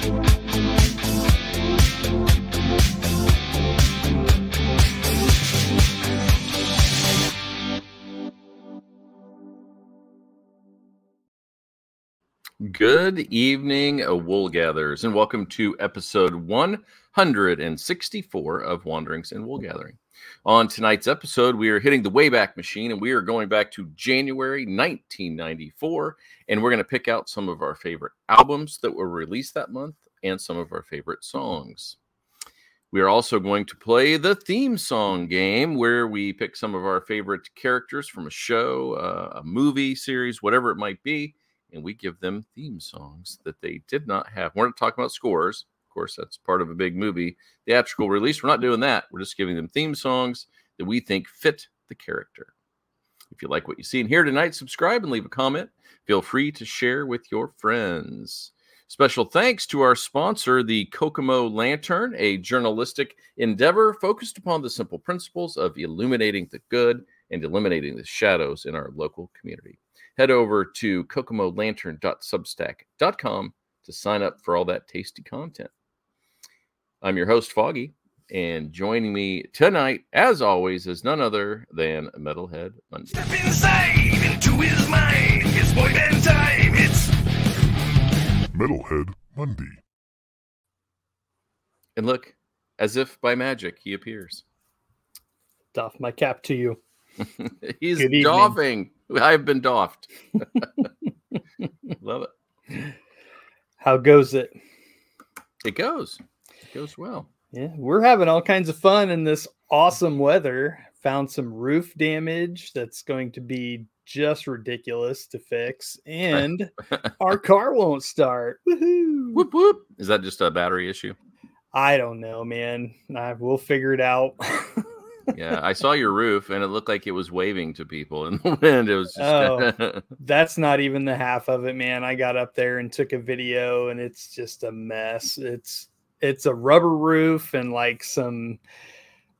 Good evening, uh, wool gatherers, and welcome to episode 164 of Wanderings and Wool Gathering. On tonight's episode, we are hitting the Wayback Machine and we are going back to January 1994, and we're going to pick out some of our favorite albums that were released that month and some of our favorite songs. We are also going to play the theme song game where we pick some of our favorite characters from a show, uh, a movie series, whatever it might be and we give them theme songs that they did not have. We're not talking about scores. Of course, that's part of a big movie theatrical release. We're not doing that. We're just giving them theme songs that we think fit the character. If you like what you see and hear tonight, subscribe and leave a comment. Feel free to share with your friends. Special thanks to our sponsor, the Kokomo Lantern, a journalistic endeavor focused upon the simple principles of illuminating the good and eliminating the shadows in our local community head over to kokomolantern.substack.com to sign up for all that tasty content. I'm your host, Foggy, and joining me tonight, as always, is none other than Metalhead Monday. Step inside into his mind. It's boy band time. It's Metalhead Monday. And look, as if by magic, he appears. Doff my cap to you. He's doffing. I've been doffed. Love it. How goes it? It goes. It goes well. Yeah, we're having all kinds of fun in this awesome weather. Found some roof damage that's going to be just ridiculous to fix, and our car won't start. Woohoo! Whoop whoop! Is that just a battery issue? I don't know, man. I, we'll figure it out yeah, I saw your roof and it looked like it was waving to people in the wind. It was just oh, that's not even the half of it, man. I got up there and took a video and it's just a mess. It's it's a rubber roof and like some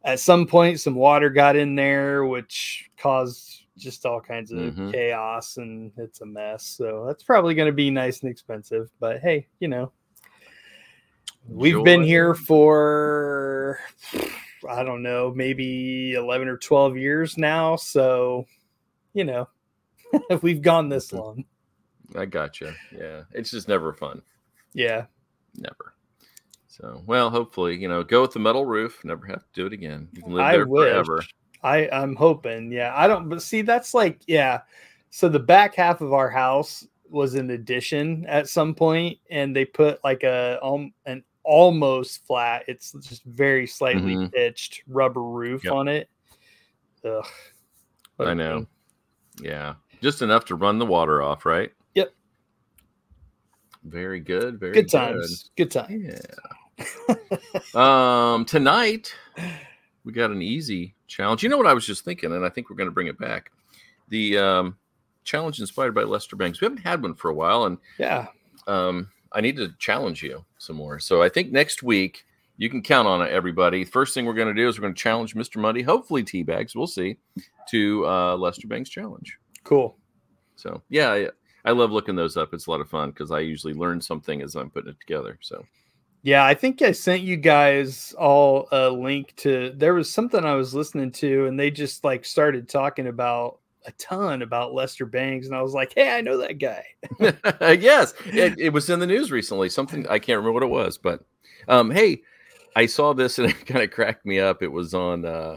at some point some water got in there which caused just all kinds of mm-hmm. chaos and it's a mess. So that's probably going to be nice and expensive, but hey, you know, we've Joy. been here for I don't know, maybe 11 or 12 years now. So, you know, if we've gone this mm-hmm. long. I gotcha. Yeah. It's just never fun. Yeah. Never. So, well, hopefully, you know, go with the metal roof. Never have to do it again. You can live I there wish. forever. I, I'm hoping. Yeah. I don't, but see, that's like, yeah. So the back half of our house was an addition at some point, and they put like a um an almost flat. It's just very slightly mm-hmm. pitched rubber roof yep. on it. Ugh. I know. Yeah. Just enough to run the water off, right? Yep. Very good. Very good times. Good, good times. Yeah. Um, tonight we got an easy challenge. You know what I was just thinking, and I think we're going to bring it back. The um, challenge inspired by Lester Bangs. We haven't had one for a while, and yeah, um, I need to challenge you some more. So I think next week you can count on it, everybody. First thing we're going to do is we're going to challenge Mr. Monday, hopefully Teabags, we'll see, to uh, Lester Bangs challenge. Cool. So yeah, I, I love looking those up. It's a lot of fun because I usually learn something as I'm putting it together. So yeah, I think I sent you guys all a link to. There was something I was listening to, and they just like started talking about a ton about Lester Bangs, and I was like, "Hey, I know that guy." yes, it, it, was in the news recently. Something I can't remember what it was, but um, hey, I saw this and it kind of cracked me up. It was on uh,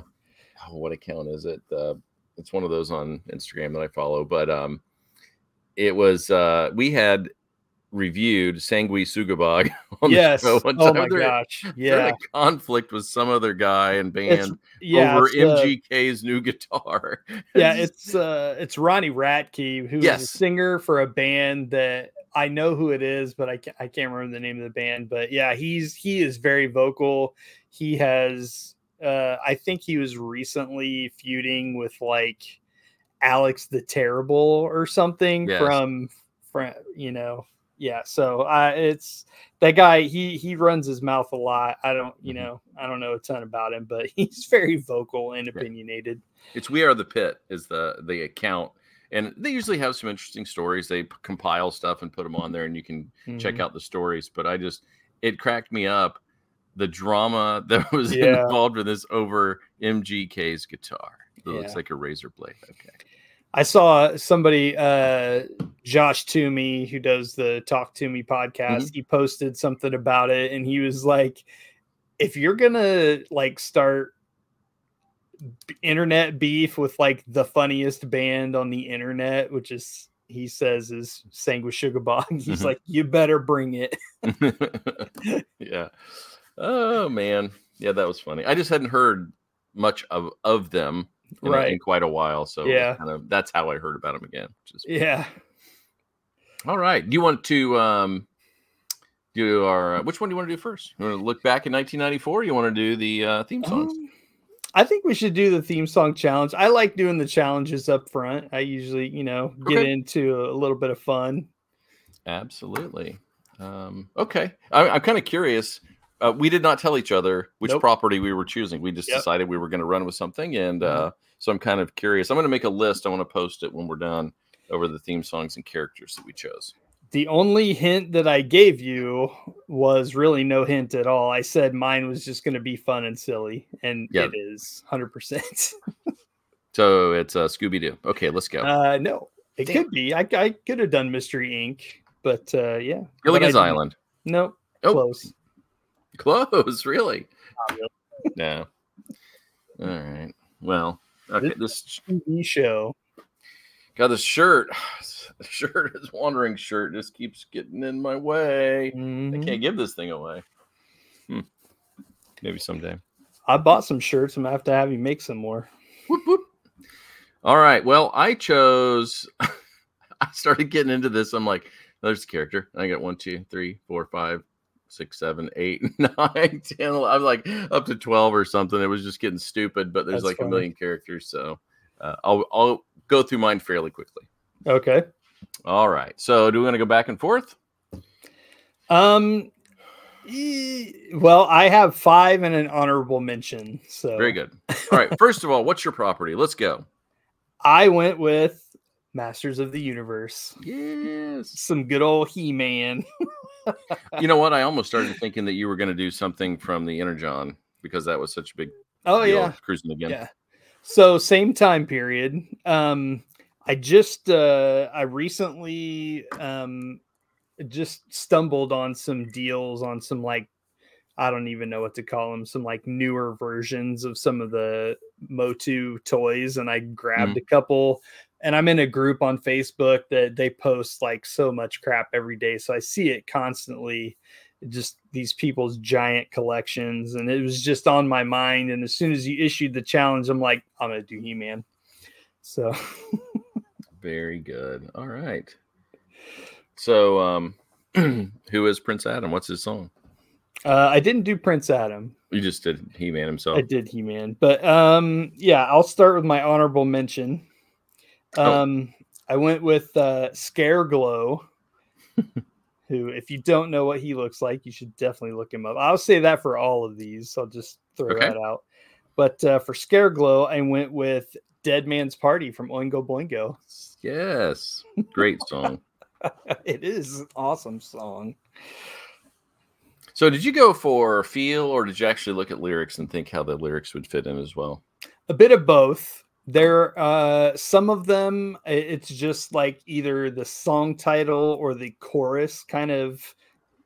oh, what account is it? Uh, it's one of those on Instagram that I follow, but um, it was uh, we had reviewed Sanguisugabogg on yes. the show. One oh my gosh! Yeah, conflict with some other guy and band yeah, over MGK's new guitar. yeah, it's uh, it's Ronnie Radke, who's yes. a singer for a band that I know who it is, but I can't, I can't remember the name of the band. But yeah, he's he is very vocal. He has, uh, I think he was recently feuding with like Alex the Terrible or something yes. from from you know yeah so uh, it's that guy he he runs his mouth a lot i don't you mm-hmm. know i don't know a ton about him but he's very vocal and opinionated it's we are the pit is the the account and they usually have some interesting stories. They compile stuff and put them on there, and you can check Mhm. out the stories. But I just it cracked me up the drama that was Yeah. involved with this over MGK's guitar. It looks like a razor blade. Okay. I saw somebody, uh, Josh Toomey, who does the Talk Toomey podcast. He posted something about it, and he was like, "If you're gonna like start internet beef with like the funniest band on the internet, which is he says is Sanguisugabogg, he's Mhm. like, you better bring it." yeah. Oh man. Yeah, that was funny. I just hadn't heard much of of them a- in quite a while. So Yeah. kind of that's how I heard about him again. Which is Yeah. all right. Do you want to um do our which one do you want to do first? You want to look back in 1994? You want to do the uh, theme songs? Um, I think we should do the theme song challenge. I like doing the challenges up front. I usually, you know, get Okay. into a little bit of fun. Absolutely. Um, okay. I, I'm kind of curious. Uh, we did not tell each other which Nope. property we were choosing. We just Yep. decided we were going to run with something. And Mhm. uh, so I'm kind of curious. I'm going to make a list. I want to post it when we're done over the theme songs and characters that we chose. The only hint that I gave you was really no hint at all. I said mine was just going to be fun and silly, and Yeah. it is 100%. So it's uh, Scooby Doo. Okay, let's go. Uh, no, it Damn. could be. I, I could have done Mystery Inc., but uh, yeah. Gilligan's. Island. No, Oh. close. Close, really? Not really. No. All right. Well, okay. This TV show. got this shirt. The shirt is wandering shirt just keeps getting in my way. I Mhm. can't give this thing away. Hmm. Maybe someday. I bought some shirts. I'm gonna have to have you make some more. Whoop, whoop. All right. Well, I chose. I started getting into this. I'm like, there's the character. I got one, two, three, four, five, six, seven, eight, nine, ten. I was like up to twelve or something. It was just getting stupid, but there's That's like funny. a million characters, so uh, I'll I'll go through mine fairly quickly. Okay. All right. So do we want to go back and forth? Um. Well, I have five and an honorable mention. So Very good. All right. First of all, what's your property? Let's go. I went with Masters of the Universe. Yes. Some good old He-Man. You know what? I almost started thinking that you were going to do something from the Energon because that was such a big Oh deal, yeah. cruising again. Yeah. So same time period. Um I just uh I recently um just stumbled on some deals on some like I don't even know what to call them, some like newer versions of some of the Motu toys and I grabbed a couple and I'm in a group on Facebook that they post like so much crap every day so I see it constantly just these people's giant collections and it was just on my mind and as soon as you issued the challenge i'm like i'm gonna do he-man so Very good. All right. So, um, who is Prince Adam? What's his song? uh, i didn't do prince adam You just did He Man himself. i did he-man but um yeah i'll start with my honorable mention Oh. um i went with uh scare glow who if you don't know what he looks like you should definitely look him up i'll say that for all of these i'll just throw Okay. that out but uh, for scare glow i went with dead man's party from oingo boingo Yes. Great song. it is an awesome song. So, did you go for feel or did you actually look at lyrics and think how the lyrics would fit in as well? A bit of both. There, uh, some of them, it's just like either the song title or the chorus kind of,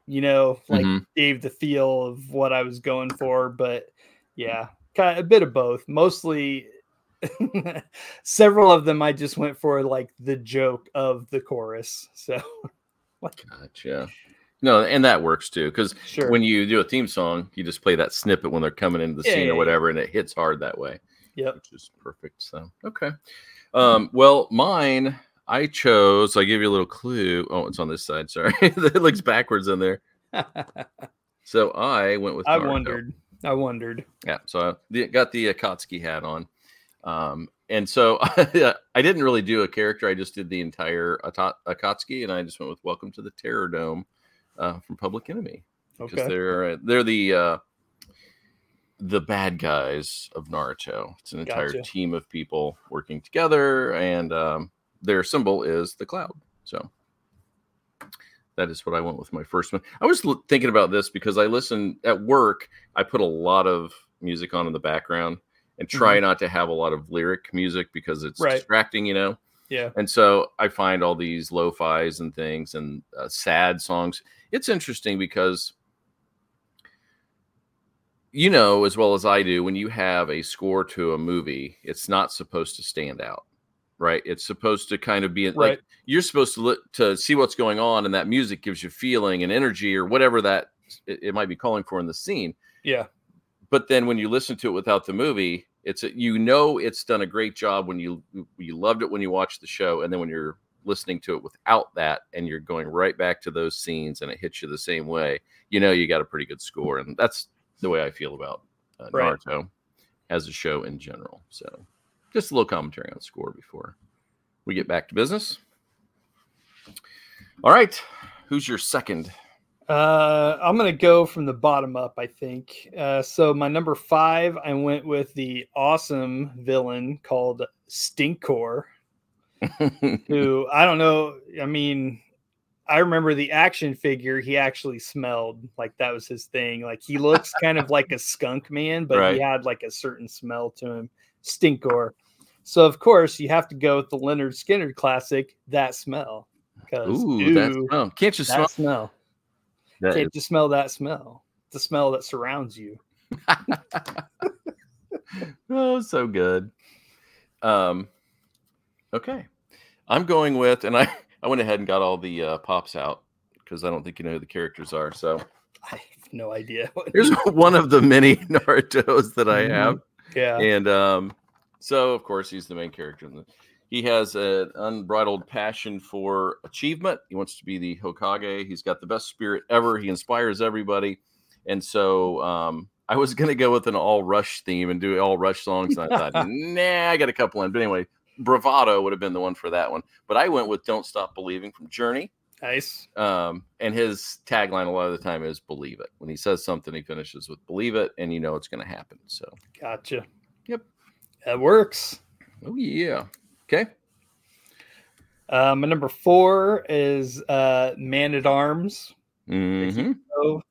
you know, like Mhm. gave the feel of what I was going for. But yeah, kind a bit of both. Mostly, several of them I just went for like the joke of the chorus. So like, Gotcha. No, and that works too because sure. when you do a theme song, you just play that snippet when they're coming into the Yeah, scene yeah, or yeah. whatever, and it hits hard that way. Yep. which is perfect. So okay. Um, well, mine I chose. I give you a little clue. Oh, it's on this side. Sorry, it looks backwards in there. So I went with. I Naruto. wondered. I wondered. Yeah. So I got the Akatsuki hat on. Um, and so I didn't really do a character. I just did the entire Akatsuki, and I just went with "Welcome to the Terror Dome" uh, from Public Enemy because Okay. they're uh, they're the uh, the bad guys of Naruto. It's an entire Gotcha. team of people working together, and um, their symbol is the cloud. So that is what I went with my first one. I was l- thinking about this because I listen at work. I put a lot of music on in the background and try mm-hmm. not to have a lot of lyric music because it's right. distracting, you know. Yeah. And so I find all these lo-fi's and things and uh, sad songs. It's interesting because you know as well as I do when you have a score to a movie, it's not supposed to stand out right? It's supposed to kind of be right. like you're supposed to look to see what's going on, and that music gives you feeling and energy or whatever that it, it, might be calling for in the scene. Yeah. But then when you listen to it without the movie, it's a, you know it's done a great job when you you loved it when you watched the show, and then when you're listening to it without that, and you're going right back to those scenes, and it hits you the same way, you know you got a pretty good score, and that's the way I feel about uh, right. Naruto as a show in general. So just a little commentary on score before we get back to business. All right. Who's your second? Uh, I'm going to go from the bottom up, I think. Uh, so, my number five, I went with the awesome villain called Stinkor, who I don't know. I mean, I remember the action figure, he actually smelled like that was his thing. Like, he looks kind of like a skunk man, but right. he had like a certain smell to him. Stinkor. So of course you have to go with the Lynyrd Skynyrd classic, "That Smell." Ooh, ooh that smell! Can't you smell? smell. That Can't is... you smell that smell? The smell that surrounds you. oh, so good. Um, okay, I'm going with, and I I went ahead and got all the uh, pops out because I don't think you know who the characters are. So I have no idea. Here's one of the many Naruto's that I mm-hmm. have. Yeah. And um, so of course he's the main character. He has an unbridled passion for achievement. He wants to be the Hokage. He's got the best spirit ever. He inspires everybody. And so um, I was going to go with an all rush theme and do all rush songs. And I thought, nah, I got a couple in. But anyway, Bravado would have been the one for that one. But I went with Don't Stop Believing from Journey. Nice. Um, and his tagline a lot of the time is believe it. When he says something, he finishes with believe it, and you know it's going to happen. So, gotcha. Yep. That works. Oh yeah. Okay. Uh, my number four is uh, Man at Arms. Mm-hmm.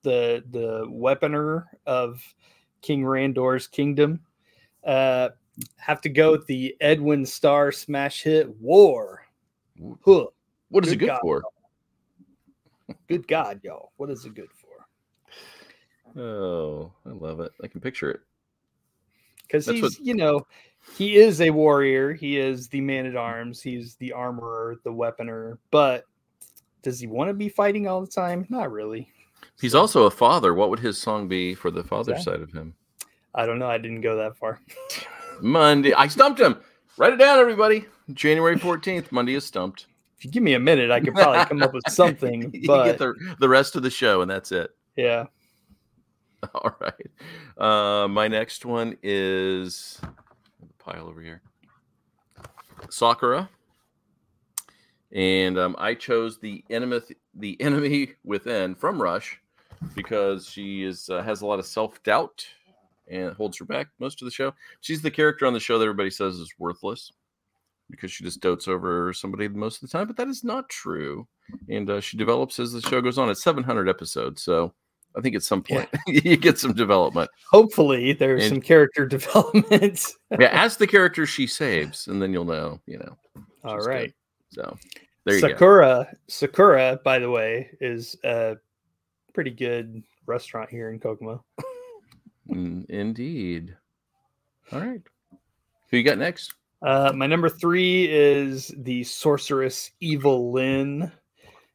The the weaponer of King Randor's kingdom. Uh, have to go with the Edwin Starr smash hit War. Huh. What is good it good God, for? Good God, y'all. What is it good for? Oh, I love it. I can picture it because he's what... you know he is a warrior he is the man at arms he's the armorer the weaponer but does he want to be fighting all the time not really he's so, also a father what would his song be for the father yeah. side of him i don't know i didn't go that far monday. I stumped him. Write it down everybody. January 14th monday is stumped. If you give me a minute i could probably come up with something but get the, the rest of the show and that's it. Yeah. All right. Uh, my next one is the pile over here. Sakura. And um, I chose the enemy, the enemy within from Rush because she is uh, has a lot of self doubt and holds her back most of the show. She's the character on the show that everybody says is worthless because she just dotes over somebody most of the time, but that is not true. And uh, she develops as the show goes on. It's 700 episodes, so I think at some point yeah. you get some development. Hopefully, there's and, some character development. yeah, ask the character she saves, and then you'll know. You know. All right. Good. So there you go. Sakura, Sakura, by the way, is a pretty good restaurant here in Kokomo. mm, indeed. All right. Who you got next? Uh, my number three is the sorceress Evil-Lyn.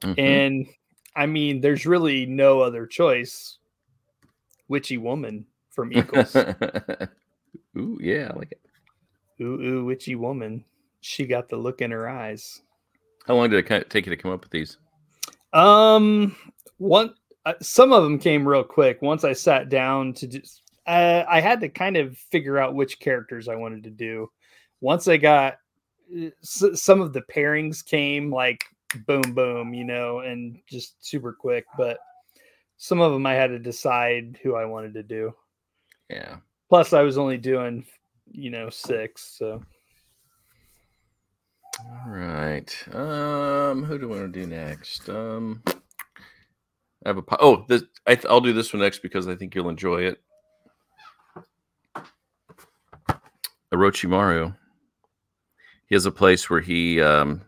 Mm-hmm. And I mean, there's really no other choice. Witchy woman from Eagles. ooh, yeah, I like it. Ooh, ooh, witchy woman. She got the look in her eyes. How long did it take you to come up with these? Um, one, uh, some of them came real quick. Once I sat down to just, uh, I had to kind of figure out which characters I wanted to do. Once I got uh, s- some of the pairings came like boom, boom, you know, and just super quick. But some of them I had to decide who I wanted to do. Yeah. Plus, I was only doing, you know, six. So. All right. Um, who do I want to do next? Um, I have a oh, this I th- I'll do this one next because I think you'll enjoy it. Orochimaru. He has a place where he um,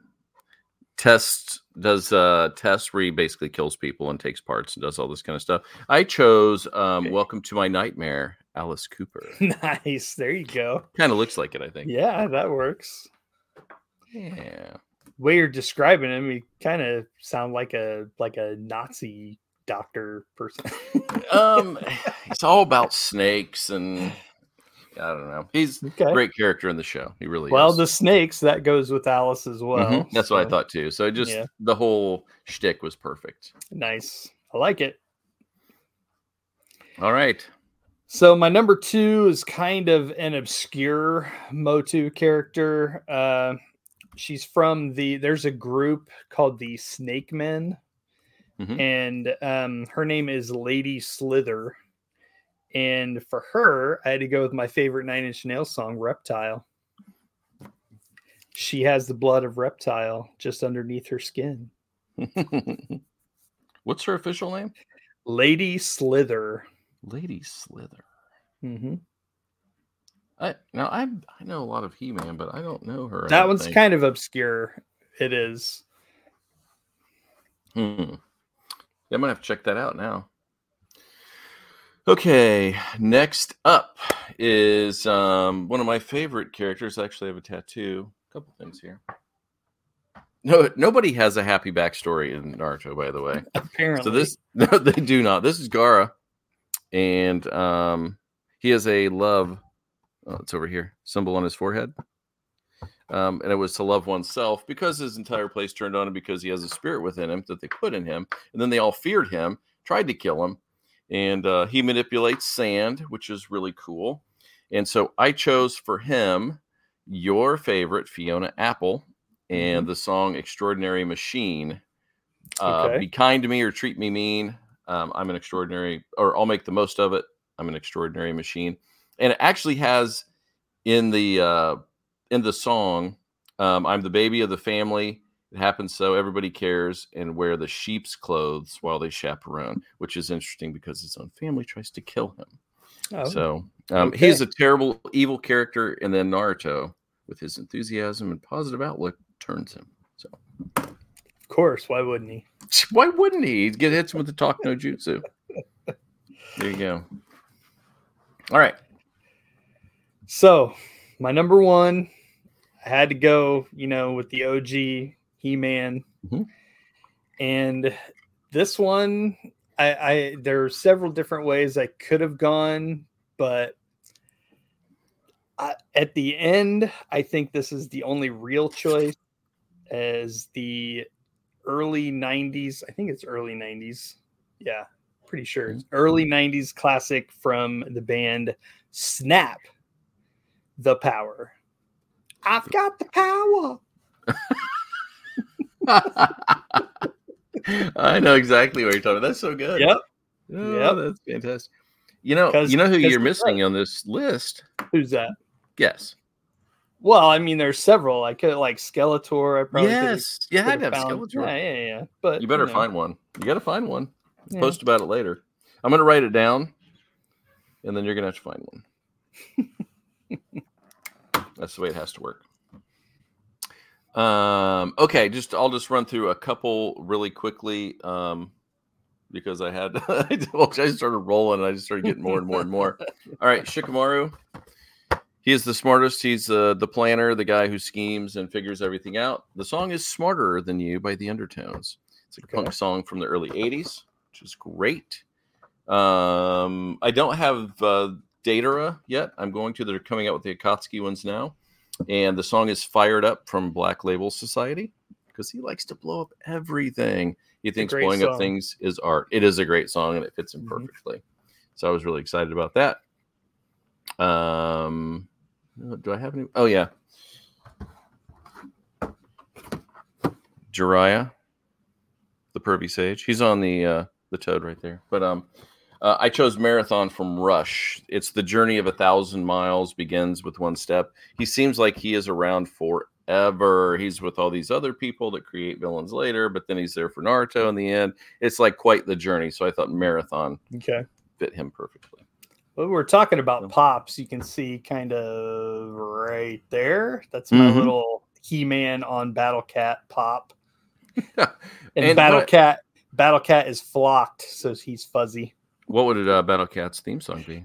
tests does uh tests where he basically kills people and takes parts and does all this kind of stuff. I chose um Okay. Welcome to My Nightmare, Alice Cooper. nice. There you go. kind of looks like it, I think. Yeah, that works. Yeah. way you're describing him, you kind of sound like a like a Nazi doctor person. Um it's all about snakes and I don't know. He's okay. a great character in the show. He really Well, is. the snakes that goes with Alice as well. Mhm, That's what I thought too. So just yeah. the whole shtick was perfect. Nice. I like it. All right. So my number two is kind of an obscure Motu character. Uh, she's from the. There's a group called the Snake Men, Mhm. and um, her name is Lady Slither. And for her, I had to go with my favorite Nine Inch Nails song, "Reptile." She has the blood of reptile just underneath her skin. What's her official name? Lady Slither. Lady Slither. hmm I now I I know a lot of He Man, but I don't know her. That one's think. kind of obscure. It is. Hmm. I'm gonna have to check that out now. Okay, next up is um, one of my favorite characters. I actually have a tattoo. A couple things here. No, nobody has a happy backstory in Naruto, by the way. Apparently. So this no, they do not. This is Gaara, and um, he has a love. Oh, it's over here. Symbol on his forehead. Um, and it was to love oneself because his entire place turned on him because he has a spirit within him that they put in him, and then they all feared him, tried to kill him, and uh, he manipulates sand, which is really cool. And so I chose for him your favorite Fiona Apple and the song "Extraordinary Machine." Uh, Okay. Be kind to me or treat me mean. Um, I'm an extraordinary, or I'll make the most of it. I'm an extraordinary machine, and it actually has in the uh, in the song, um, "I'm the baby of the family." It happens so everybody cares and wear the sheep's clothes while they chaperone, which is interesting because his own family tries to kill him. Oh, So um, okay. he's a terrible, evil character, and then Naruto, with his enthusiasm and positive outlook, turns him. So of course. Why wouldn't he? why wouldn't he? He'd get hits with the talk no jutsu. There you go. All right. So, my number one, I had to go, you know, with the OG He Man. Mhm. And this one, I, I there are several different ways I could have gone, but I, at the end, I think this is the only real choice as the early 90s. I think it's early 90s. Yeah, pretty sure. It's early 90s classic from the band Snap the power. I've got the power. I know exactly what you're talking about. That's so good. Yep. Oh, Yep. That's fantastic. You know, you know who you're it's missing on this list? Who's that? Yes. Well, I mean, there's several. I could like Skeletor. I probably could've- yes. You had to could've have found- Skeletor. Yeah, yeah, yeah. But You better know, find one. You got to find one. yeah. Post about it later. I'm going to write it down, and then you're going to have to find one. That's the way it has to work. Um, okay, just I'll just run through a couple really quickly um, because I had I just started rolling and I just started getting more and more and more. All right, Shikamaru. He is the smartest. He's uh, the planner, the guy who schemes and figures everything out. The song is "Smarter Than You" by the Undertones. It's a Okay. punk song from the early '80s, which is great. Um, I don't have uh, Deidara yet. I'm going to. They're coming out with the Akatsuki ones now, and the song is "Fired Up" from Black Label Society because he likes to blow up everything. He thinks blowing up things is art. It is a great song and it fits him Mhm. perfectly. So I was really excited about that. Um, do I have any? Oh yeah, Jiraiya, the pervy sage. He's on the uh, the toad right there. But um, uh, I chose marathon from Rush. It's the journey of a thousand miles begins with one step. He seems like he is around forever. He's with all these other people that create villains later, but then he's there for Naruto in the end. It's like quite the journey. So I thought Marathon Okay. fit him perfectly. Well, we're talking about pops. You can see kind of right there. That's my Mhm. little He-Man on Battle Cat pop. And, And Battle what- Cat, Battle Cat is flocked, so he's fuzzy. What would uh, Battle Cat's theme song be?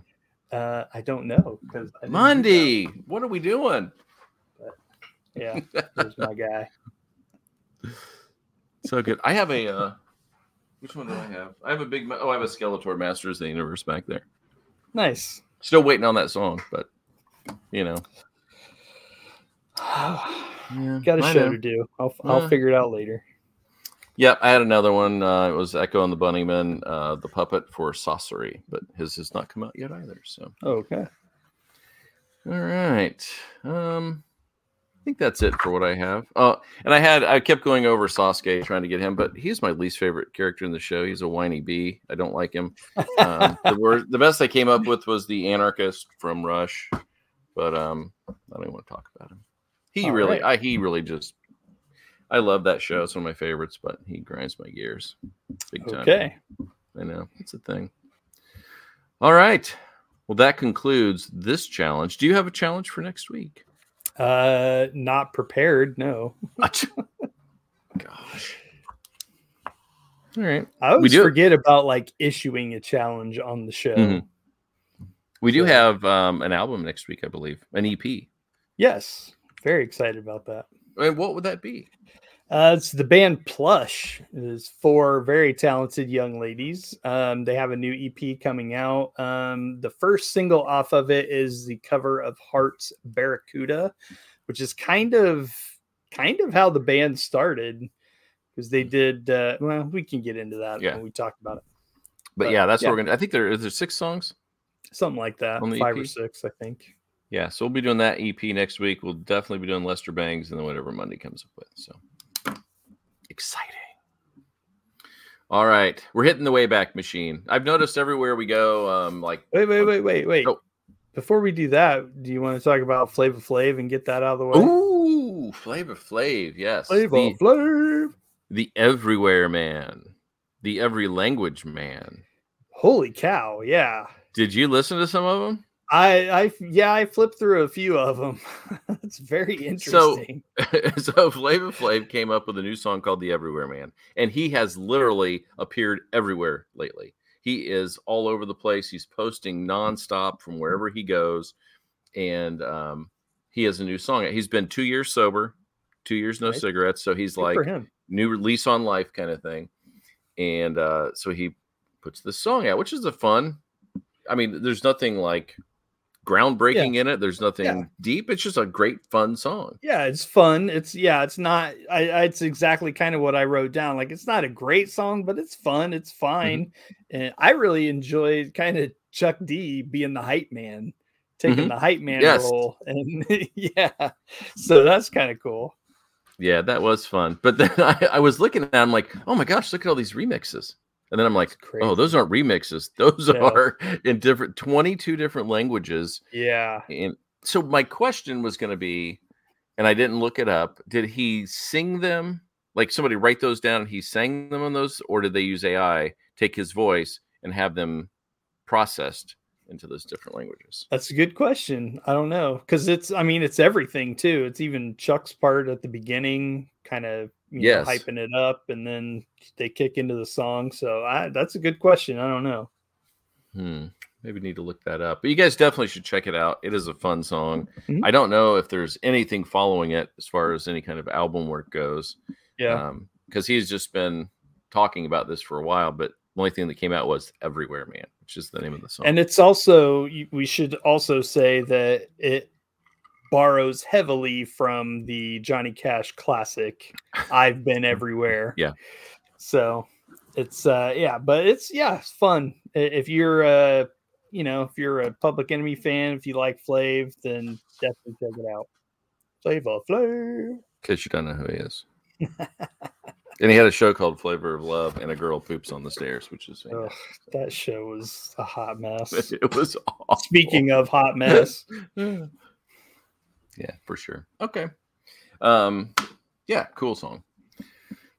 Uh, I don't know because Monday. What are we doing? Yeah, there's my guy. So good. I have a. Uh, which one do I have? I have a big. Oh, I have a Skeletor Masters of the Universe back there. Nice. Still waiting on that song, but you know. Got a show to do. I'll I'll Yeah. figure it out later. Yeah, I had another one. Uh, it was Echo and the Bunnymen, uh, the puppet for Sasori, but his has not come out yet either. So, Okay. all right. Um, I think that's it for what I have. Oh, and I had I kept going over Sasuke trying to get him, but he's my least favorite character in the show. He's a whiny bee. I don't like him. Um, the word, the best I came up with was the anarchist from Rush, but um, I don't even want to talk about him. He All really, right. I he really just. I love that show. It's one of my favorites, but he grinds my gears big time. okay. I know it's a thing. All right. Well, that concludes this challenge. Do you have a challenge for next week? Uh, not prepared. No. Gosh. All right. I always do- forget about like issuing a challenge on the show. Mhm. We do have um, an album next week, I believe, an EP. Yes. Very excited about that. And what would that be? Uh, it's the band Plush. It's four very talented young ladies. Um, they have a new EP coming out. Um, the first single off of it is the cover of Heart's Barracuda, which is kind of kind of how the band started because they did. Uh, well, we can get into that Yeah. when we talk about it. But But, yeah, that's yeah. what we're gonna. I think there is there six songs. Something like that, five or six, I think. Yeah, so we'll be doing that EP next week. We'll definitely be doing Lester Bangs and then whatever Monday comes up with. So exciting. All right, we're hitting the Wayback Machine. I've noticed everywhere we go, um, like Wait, wait, wait, wait, wait. Oh. Before we do that, do you want to talk about Flavor Flav and get that out of the way? ooh, Flavor Flav, yes, Flavor the, Flav. the everywhere man, the every language man. Holy cow! Yeah, Did you listen to some of them? I, I, yeah, I flipped through a few of them. it's very interesting. so Flavor Flav came up with a new song called "The Everywhere Man," and he has literally appeared everywhere lately. He is all over the place. He's posting nonstop from wherever he goes, and um, he has a new song. He's been two years sober, two years no Nice. cigarettes, so he's Good like new release on life kind of thing. And uh, so he puts this song out, which is a fun. I mean, there's nothing like groundbreaking in it. There's nothing Yeah. deep. It's just a great fun song. Yeah, it's fun. It's yeah, it's not. I, I it's exactly kind of what I wrote down. Like it's not a great song, but it's fun. It's Mm-hmm. fine, and I really enjoyed kind of Chuck D being the hype man, taking Mhm. the hype man Yes. role, and yeah, so that's kind of cool. Yeah, that was fun. But then I, I was looking at it, I'm like, oh my gosh, look at all these remixes. And then I'm like, oh, those aren't remixes. Those Yeah. are in different 22 different languages. Yeah, And so my question was going to be, and I didn't look it up, did he sing them? Like somebody write those down and he sang them on those, or did they use AI, take his voice and have them processed into those different languages? that's a good question. I don't know because it's. I mean, it's everything too. It's even Chuck's part at the beginning, kind of Yes. know, hyping it up, and then they kick into the song. So I, that's a good question. I don't know. Hmm. Maybe need to look that up. But you guys definitely should check it out. It is a fun song. Mhm. I don't know if there's anything following it as far as any kind of album work goes. Yeah. Because he's just been talking about this for a while, but the only thing that came out was Everywhere Man, which is the name of the song. and it's also we should also say that it borrows heavily from the Johnny Cash classic I've been everywhere. Yeah. So it's uh yeah, but it's yeah, it's fun. If you're uh you know, if you're a Public Enemy fan, if you like Flav, then definitely check it out. Flavor Flav. In case you don't know who he is. and he had a show called Flavor of Love, and a girl poops on the stairs, which is Ugh, that show was a hot mess. it was awful. Speaking of hot mess, yeah, for sure. Okay. Um, yeah, cool song.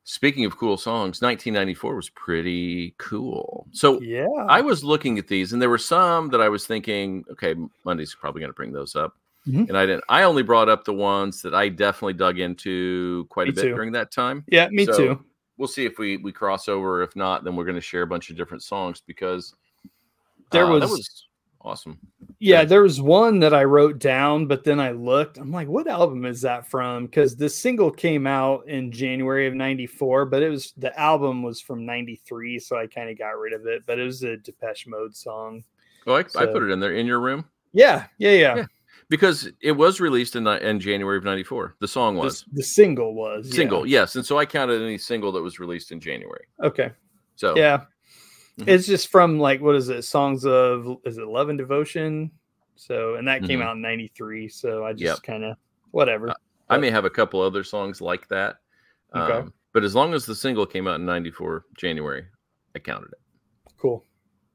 Speaking of cool songs, 1994 was pretty cool. So Yeah. I was looking at these, and there were some that I was thinking, okay, Monday's probably going to bring those up, Mhm. and I didn't. I only brought up the ones that I definitely dug into quite Me a bit too. during that time. yeah, me So, too. We'll see if we we cross over. If not, then we're going to share a bunch of different songs because There uh, that was- was awesome. Yeah, there was one that I wrote down, but then I looked. I'm like, what album is that from? Because the single came out in January of '94, but it was the album was from '93, so I kind of got rid of it. But it was a Depeche Mode song. Oh, I, I put it in there in your room Yeah, yeah, yeah. Yeah, because it was released in the, in January of '94. The song was the single was yeah. single, yes, and so I counted any single that was released in January. Okay, So yeah. Mhm. It's just from like what is it? Songs of is it Love and Devotion? So and that came Mhm. out in '93. So I just Yep. kind of whatever. I may have a couple other songs like that. Okay. Um, but as long as the single came out in 94 January, I counted it. cool.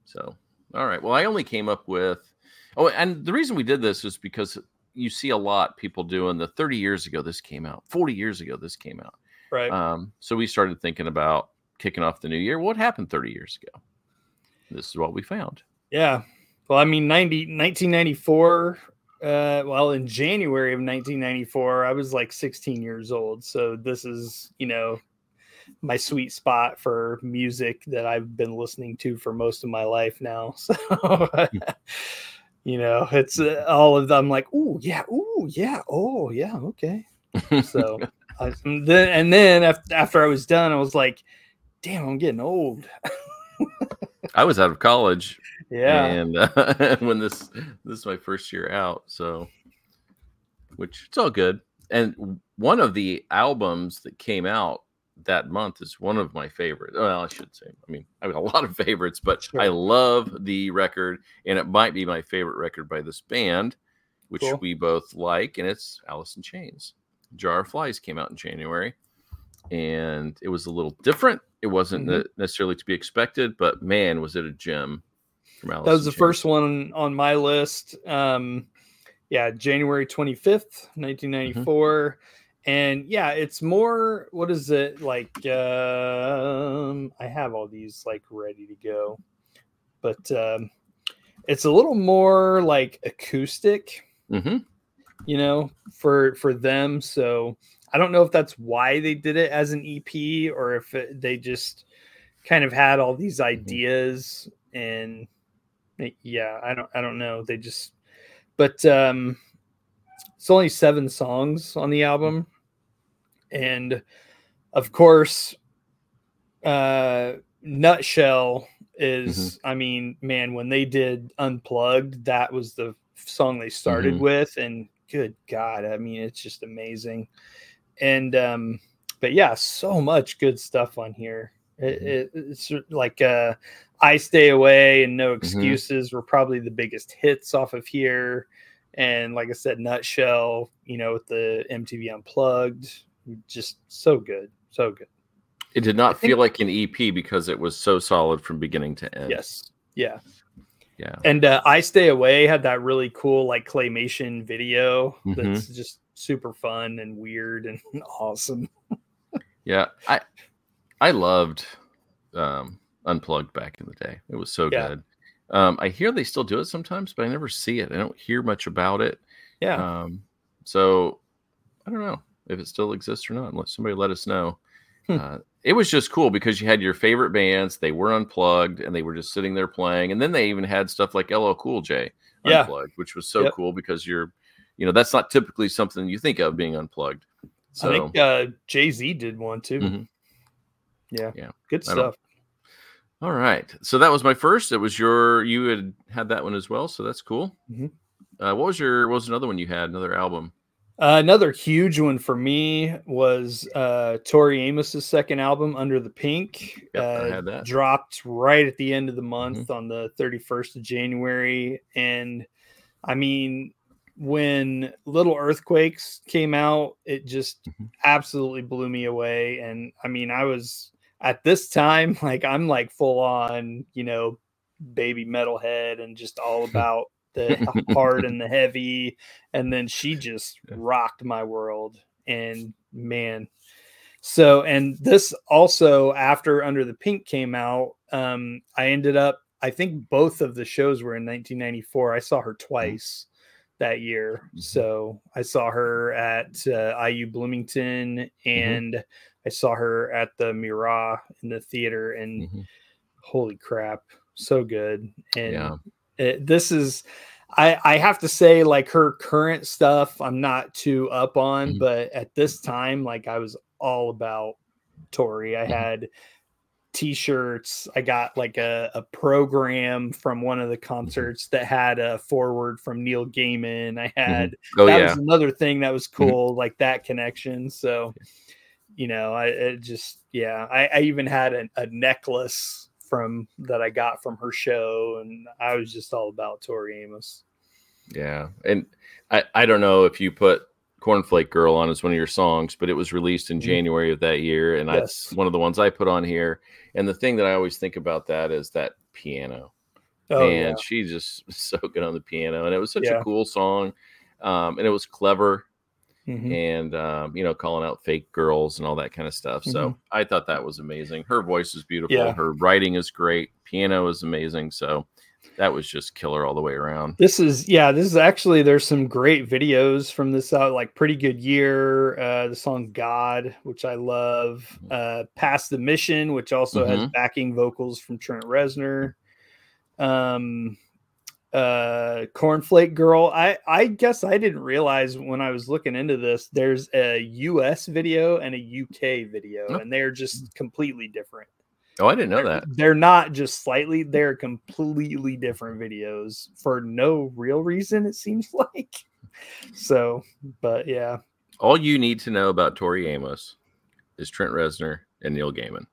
So, all right. Well, I only came up with, oh, and the reason we did this is because you see a lot people doing the 30 years ago this came out, 40 years ago this came out. Right. Um, so we started thinking about kicking off the new year. What happened 30 years ago? This is what we found. Yeah. Well, I mean, 90, 1994. Uh, well, in January of 1994, I was like 16 years old. So this is, you know, my sweet spot for music that I've been listening to for most of my life now. So, you know, it's uh, all of them like, oh, yeah, oh, yeah, oh, yeah, okay. So, I, and then, and then after, after I was done, I was like, damn, I'm getting old. I was out of college Yeah. and uh, when this this is my first year out so which it's all good and one of the albums that came out that month is one of my favorites well i should say i mean i have a lot of favorites but i love the record and it might be my favorite record by this band which Cool. we both like and it's alice in chains jar of flies came out in january and it was a little different it wasn't Mhm. necessarily to be expected but man was it a gem from Alice that was the Chains. first one on my list. Um, yeah, January 25th, 1994. And yeah, it's more, what is it like? Um, I have all these like ready to go, but um, it's a little more like acoustic, Mhm. you know, for for them. So I don't know if that's why they did it as an EP or if it, they just kind of had all these ideas and yeah, I don't I don't know. They just but um it's only seven songs on the album. And of course, uh Nutshell is I mean, man, when they did Unplugged, that was the song they started Mhm. with and good god, I mean, it's just amazing. And um but yeah, so much good stuff on here. It, Mhm. it, it's like uh I Stay Away and No Excuses were probably the biggest hits off of here. And like I said, Nutshell, you know, with the MTV Unplugged, just so good. So good. It did not think- feel like an EP because it was so solid from beginning to end. Yes. Yeah. Yeah. And uh, I Stay Away had that really cool, like, claymation video Mhm. that's just super fun and weird and awesome. Yeah. I I loved um Unplugged back in the day. It was so Yeah. good. Um I hear they still do it sometimes, but I never see it. I don't hear much about it. Yeah. Um so I don't know if it still exists or not. Unless somebody let us know. Hmm. Uh, it was just cool because you had your favorite bands, they were unplugged and they were just sitting there playing. And then they even had stuff like LL Cool J Yeah. unplugged, which was so Yep. cool because you're, you know, that's not typically something you think of being unplugged. So I think uh, Jay Z did one too. Mhm. Yeah. Yeah. Good stuff. All right. So that was my first. It was your you had had that one as well. So that's cool. Mhm. Uh, what was your what was another one you had? Another album? Uh, another huge one for me was uh, Tori Amos's second album, Under the Pink. Yep, I uh, had that. Dropped right at the end of the month on the 31st of January. And I mean, when Little Earthquakes came out, it just Mhm. absolutely blew me away. And I mean, I was at this time, like, I'm like full on, you know, baby metalhead and just all about the hard and the heavy and then she just Yeah. rocked my world and man, so and this also after Under the Pink came out, um, I ended up I think both of the shows were in 1994. I saw her Mm-hmm. twice that year. So I saw her at uh, IU Bloomington Mm-hmm. and I saw her at the Murat in the theater and Mhm. holy crap, so good. And Yeah. it, this is I, I have to say like her current stuff i'm not too up on Mhm. but at this time like i was all about tori i had t-shirts i got like a, a program from one of the Mm-hmm. concerts that had a forward from neil gaiman i had Oh that yeah. was another thing that was Mhm. cool like that connection so you know i it just yeah i, I even had a, a necklace from that i got from her show and i was just all about tori amos Yeah, and I I don't know if you put Cornflake Girl on as one of your songs, but it was released in Mhm. January of that year, and Yes. I one of the ones I put on here. And the thing that I always think about that is that piano. oh Man, yeah she just was so good on the piano, and it was such Yeah. a cool song, um, and it was clever, Mhm. and um, you know, calling out fake girls and all that kind of stuff. So Mhm. I thought that was amazing. Her voice is beautiful. Yeah. Her writing is great. Piano is amazing. So that was just killer all the way around. this is yeah this is actually there's some great videos from this out like pretty good year uh the song god which i love Mm-hmm. uh past the mission which also has backing vocals from trent reznor um uh cornflake girl i i guess i didn't realize when i was looking into this there's a us video and a uk video Oh. and they're just completely different Oh, I didn't know that. they're not just slightly they're completely different videos for no real reason it seems like so but yeah All you need to know about Tori Amos is Trent Reznor and Neil Gaiman.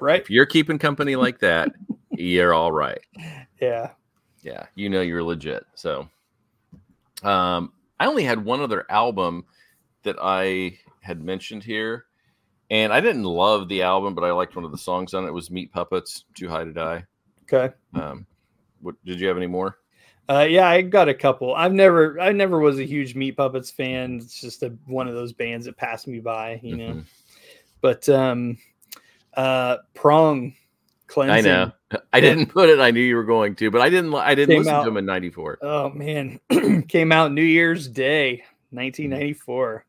right If you're keeping company like that, you're all right. yeah Yeah, you know you're legit. So, um, I only had one other album that I had mentioned here, and I didn't love the album, but I liked one of the songs on it. It was Meat Puppets, Too High to Die. okay Um, what did you have any more? uh yeah i got a couple i've never i never was a huge meat puppets fan it's just a, one of those bands that passed me by you know Mhm. but um uh prong cleansing I know. I didn't put it. I knew you were going to, but I didn't. I didn't listen out- to him in '94. Oh man, came out New Year's Day, 1994.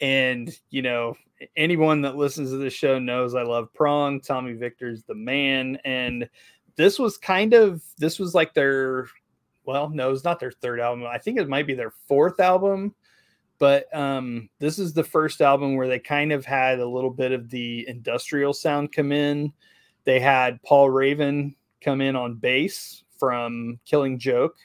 And you know, anyone that listens to this show knows I love Prong. Tommy Victor's the man. And this was kind of this was like their well, no, it's not their third album. I think it might be their fourth album. But um, this is the first album where they kind of had a little bit of the industrial sound come in. They had Paul Raven come in on bass from Killing Joke.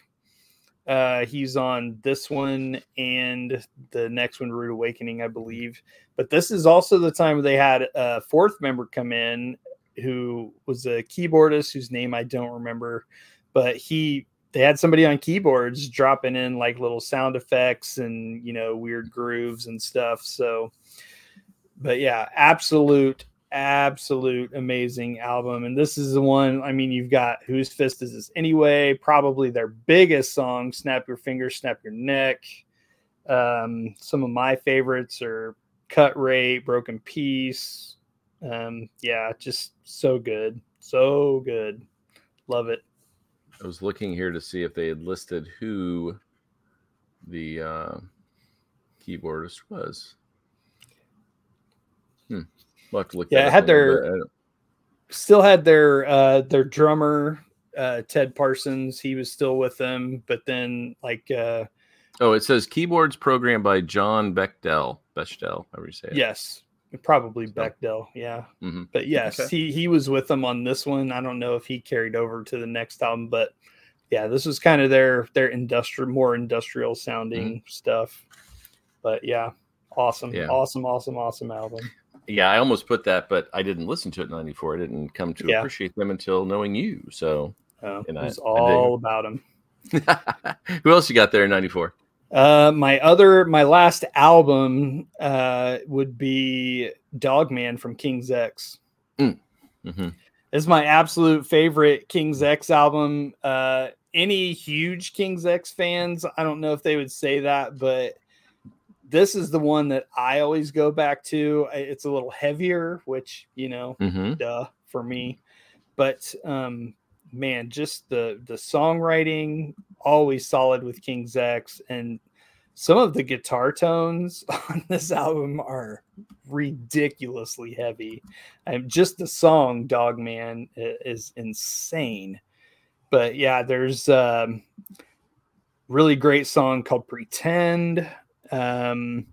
Uh, he's on this one and the next one, Rude Awakening, I believe. But this is also the time they had a fourth member come in who was a keyboardist whose name I don't remember, but he they had somebody on keyboards dropping in like little sound effects and you know weird grooves and stuff. So, but yeah, absolute absolute amazing album. And this is the one i mean you've got whose fist is this anyway probably their biggest song snap your fingers snap your neck. Um some of my favorites are cut rate broken peace um yeah just so good so good. Love it. I was looking here to see if they had listed who the uh, keyboardist was. We'll have to look. Yeah, that it up had their- bit. I don't- still had their uh their drummer uh ted parsons he was still with them but then like uh Oh, it says keyboards programmed by John Bechdel. Bechdel, however you say it. yes probably So- bechdel yeah Mhm. but yes Okay. he he was with them on this one i don't know if he carried over to the next album but yeah this was kind of their their industrial more industrial sounding stuff but yeah awesome Mm-hmm. Yeah. awesome awesome awesome album Yeah, I almost put that, but I didn't listen to it in '94. I didn't come to Yeah. appreciate them until knowing you. So, uh, And it was I dig all about them. who else you got there in '94? Uh, my other, my last album uh, would be Dogman from King's X. hmm This is my absolute favorite King's X album. Uh, any huge King's X fans, I don't know if they would say that, but this is the one that I always go back to. It's a little heavier, which you know, mm-hmm. duh for me. But um, man, just the the songwriting always solid with King's X, and some of the guitar tones on this album are ridiculously heavy. And just the song "Dog Man" is insane. But yeah, there's um, really great song called "Pretend." Um,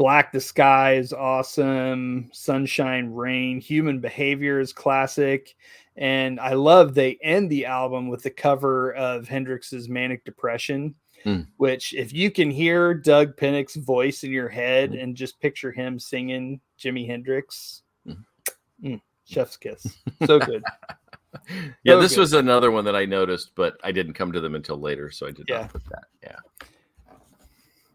Black the Sky is awesome. Sunshine Rain, Human Behavior is classic. And I love they end the album with the cover of Hendrix's Manic Depression, mm. which if you can hear Doug Pinnick's voice in your head mm. and just picture him singing Jimi Hendrix, mm. chef's kiss. So good. yeah, so this good. was another one that I noticed, but I didn't come to them until later, so I did yeah. not put that. Yeah.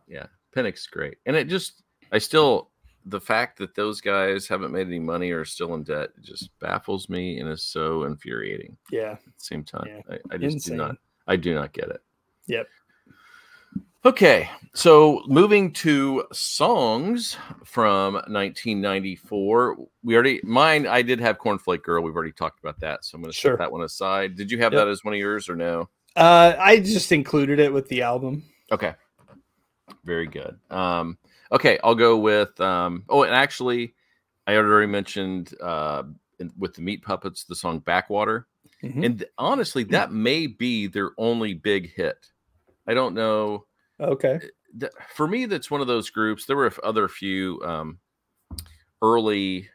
Yeah. Pinnick's great. And it just I still the fact that those guys haven't made any money or are still in debt just baffles me and is so infuriating. Yeah. At the same time, yeah. I, I, just Insane. do not. I do not get it. Yep. Okay, so moving to songs from 1994, we already mine. I did have Cornflake Girl. We've already talked about that, so I'm going to sure. set that one aside. Did you have yep. that as one of yours or no? Uh, I just included it with the album. Okay, very good. Um, Okay, I'll go with. Um, oh, and actually, I already mentioned uh, in, with the Meat Puppets the song "Backwater," mm-hmm. and th- honestly, that may be their only big hit. I don't know. Okay. Th- for me, that's one of those groups. There were other few um, early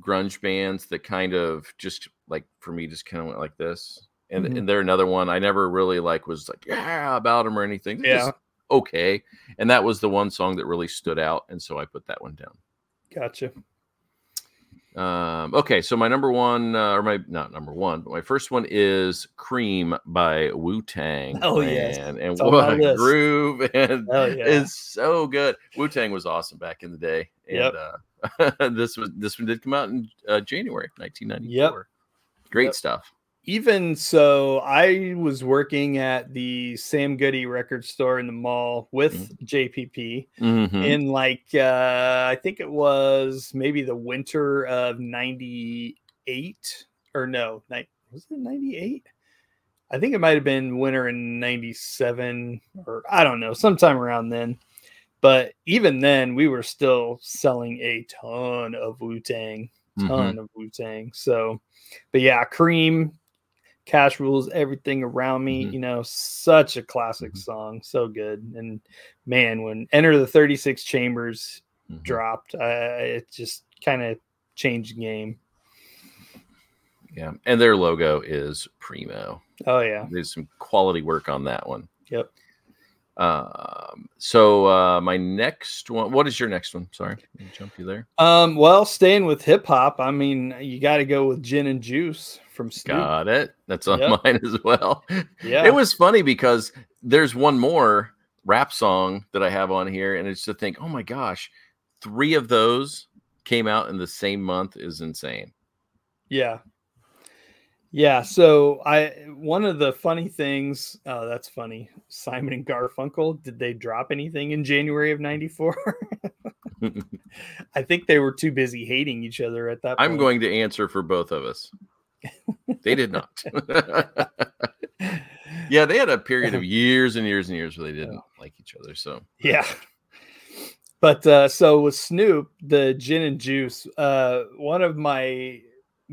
grunge bands that kind of just like for me just kind of went like this and mm-hmm. and they're another one i never really like was like yeah about them or anything They're yeah okay. And that was the one song that really stood out. And so I put that one down. Gotcha. Um, okay, so my number one, uh, or my not number one, but my first one is "Cream" by Wu Tang. Oh yeah, and what a groove! And yeah. it's so good. Wu Tang was awesome back in the day. And, yep. Uh, this was this one did come out in uh, January 1994. Yep. Great yep. stuff even so, I was working at the Sam Goody record store in the mall with mm-hmm. JPP mm-hmm. in like uh, I think it was maybe the winter of '98 or no, was it '98? I think it might have been winter in '97 or I don't know, sometime around then. But even then, we were still selling a ton of Wu Tang, ton mm-hmm. of Wu Tang. So, but yeah, Cream cash rules everything around me mm-hmm. you know such a classic mm-hmm. song so good and man when enter the 36 chambers mm-hmm. dropped uh, it just kind of changed the game yeah and their logo is primo oh yeah there's some quality work on that one yep um, so uh, my next one. What is your next one? Sorry, jump you there. Um, well, staying with hip hop. I mean, you got to go with Gin and Juice from Snoop. Got it. That's on yep. mine as well. Yeah, it was funny because there's one more rap song that I have on here, and it's to think, oh my gosh, three of those came out in the same month is insane. Yeah, yeah, so I one of the funny things, oh that's funny. Simon and Garfunkel, did they drop anything in January of 94? I think they were too busy hating each other at that point. I'm going to answer for both of us. They did not. yeah, they had a period of years and years and years where they didn't like each other, so Yeah. But uh so with Snoop, the gin and juice, uh one of my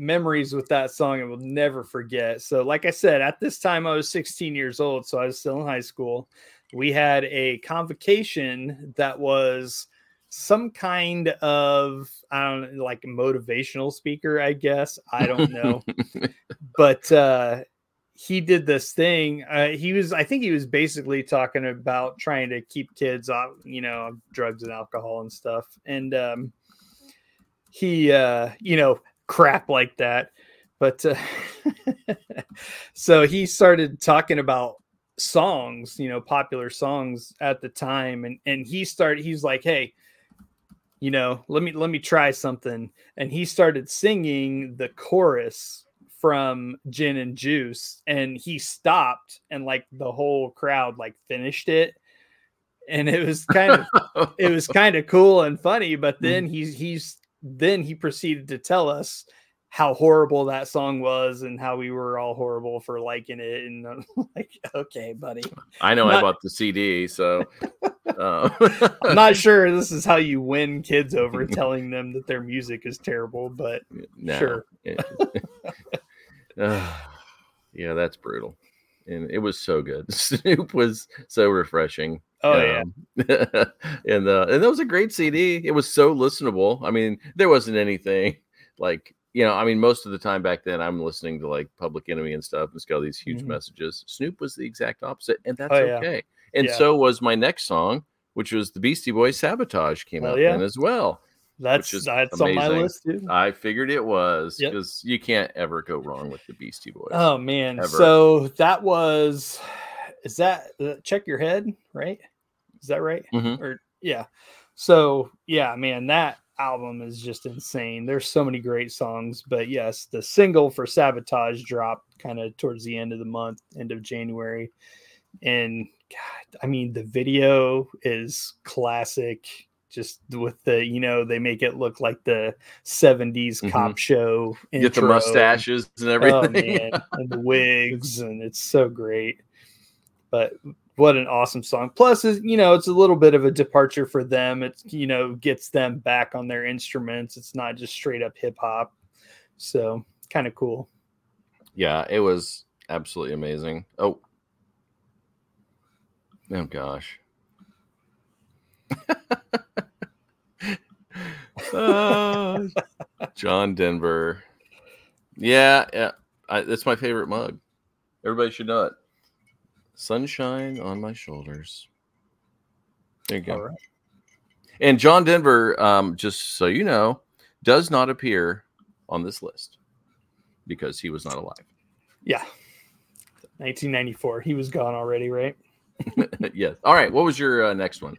memories with that song I will never forget. So, like I said, at this time I was 16 years old, so I was still in high school. We had a convocation that was some kind of I don't know, like motivational speaker, I guess. I don't know. but uh he did this thing. Uh, he was, I think he was basically talking about trying to keep kids off, you know, drugs and alcohol and stuff. And um, he, uh, you know, crap like that. But uh, so he started talking about songs, you know, popular songs at the time, and and he started. He's like, hey, you know, let me let me try something, and he started singing the chorus from Gin and Juice, and he stopped, and like the whole crowd like finished it and it was kind of it was kind of cool and funny. But then he's he's then he proceeded to tell us how horrible that song was and how we were all horrible for liking it. And I'm like, okay, buddy. I know not, I bought the CD, so uh. I'm not sure this is how you win kids over telling them that their music is terrible, but no. sure. uh, yeah, that's brutal. And it was so good. Snoop was so refreshing. Oh um, yeah, and uh, and that was a great CD. It was so listenable. I mean, there wasn't anything like you know, I mean, most of the time back then, I'm listening to like Public Enemy and stuff. And it's got all these huge mm-hmm. messages. Snoop was the exact opposite, and that's oh, yeah. okay. And yeah. so was my next song, which was the Beastie Boys "Sabotage" came out yeah. then as well. That's that's amazing. on my list too. I figured it was because yep. you can't ever go wrong with the Beastie Boys. Oh man! Ever. So that was is that uh, check your head right? Is that right? Mm-hmm. Or yeah. So yeah, man, that album is just insane. There's so many great songs, but yes, the single for Sabotage dropped kind of towards the end of the month, end of January. And God, I mean, the video is classic. Just with the, you know, they make it look like the 70s mm-hmm. cop show. Intro. Get the mustaches and oh, everything. Oh, and the wigs, and it's so great. But what an awesome song. Plus, is you know, it's a little bit of a departure for them. It's you know, gets them back on their instruments. It's not just straight up hip hop. So kind of cool. Yeah, it was absolutely amazing. Oh, oh gosh. uh, John Denver. Yeah, yeah. I, that's my favorite mug. Everybody should know it. Sunshine on my shoulders. There you go. And John Denver, um, just so you know, does not appear on this list because he was not alive. Yeah. 1994. He was gone already, right? yes. All right. What was your uh, next one?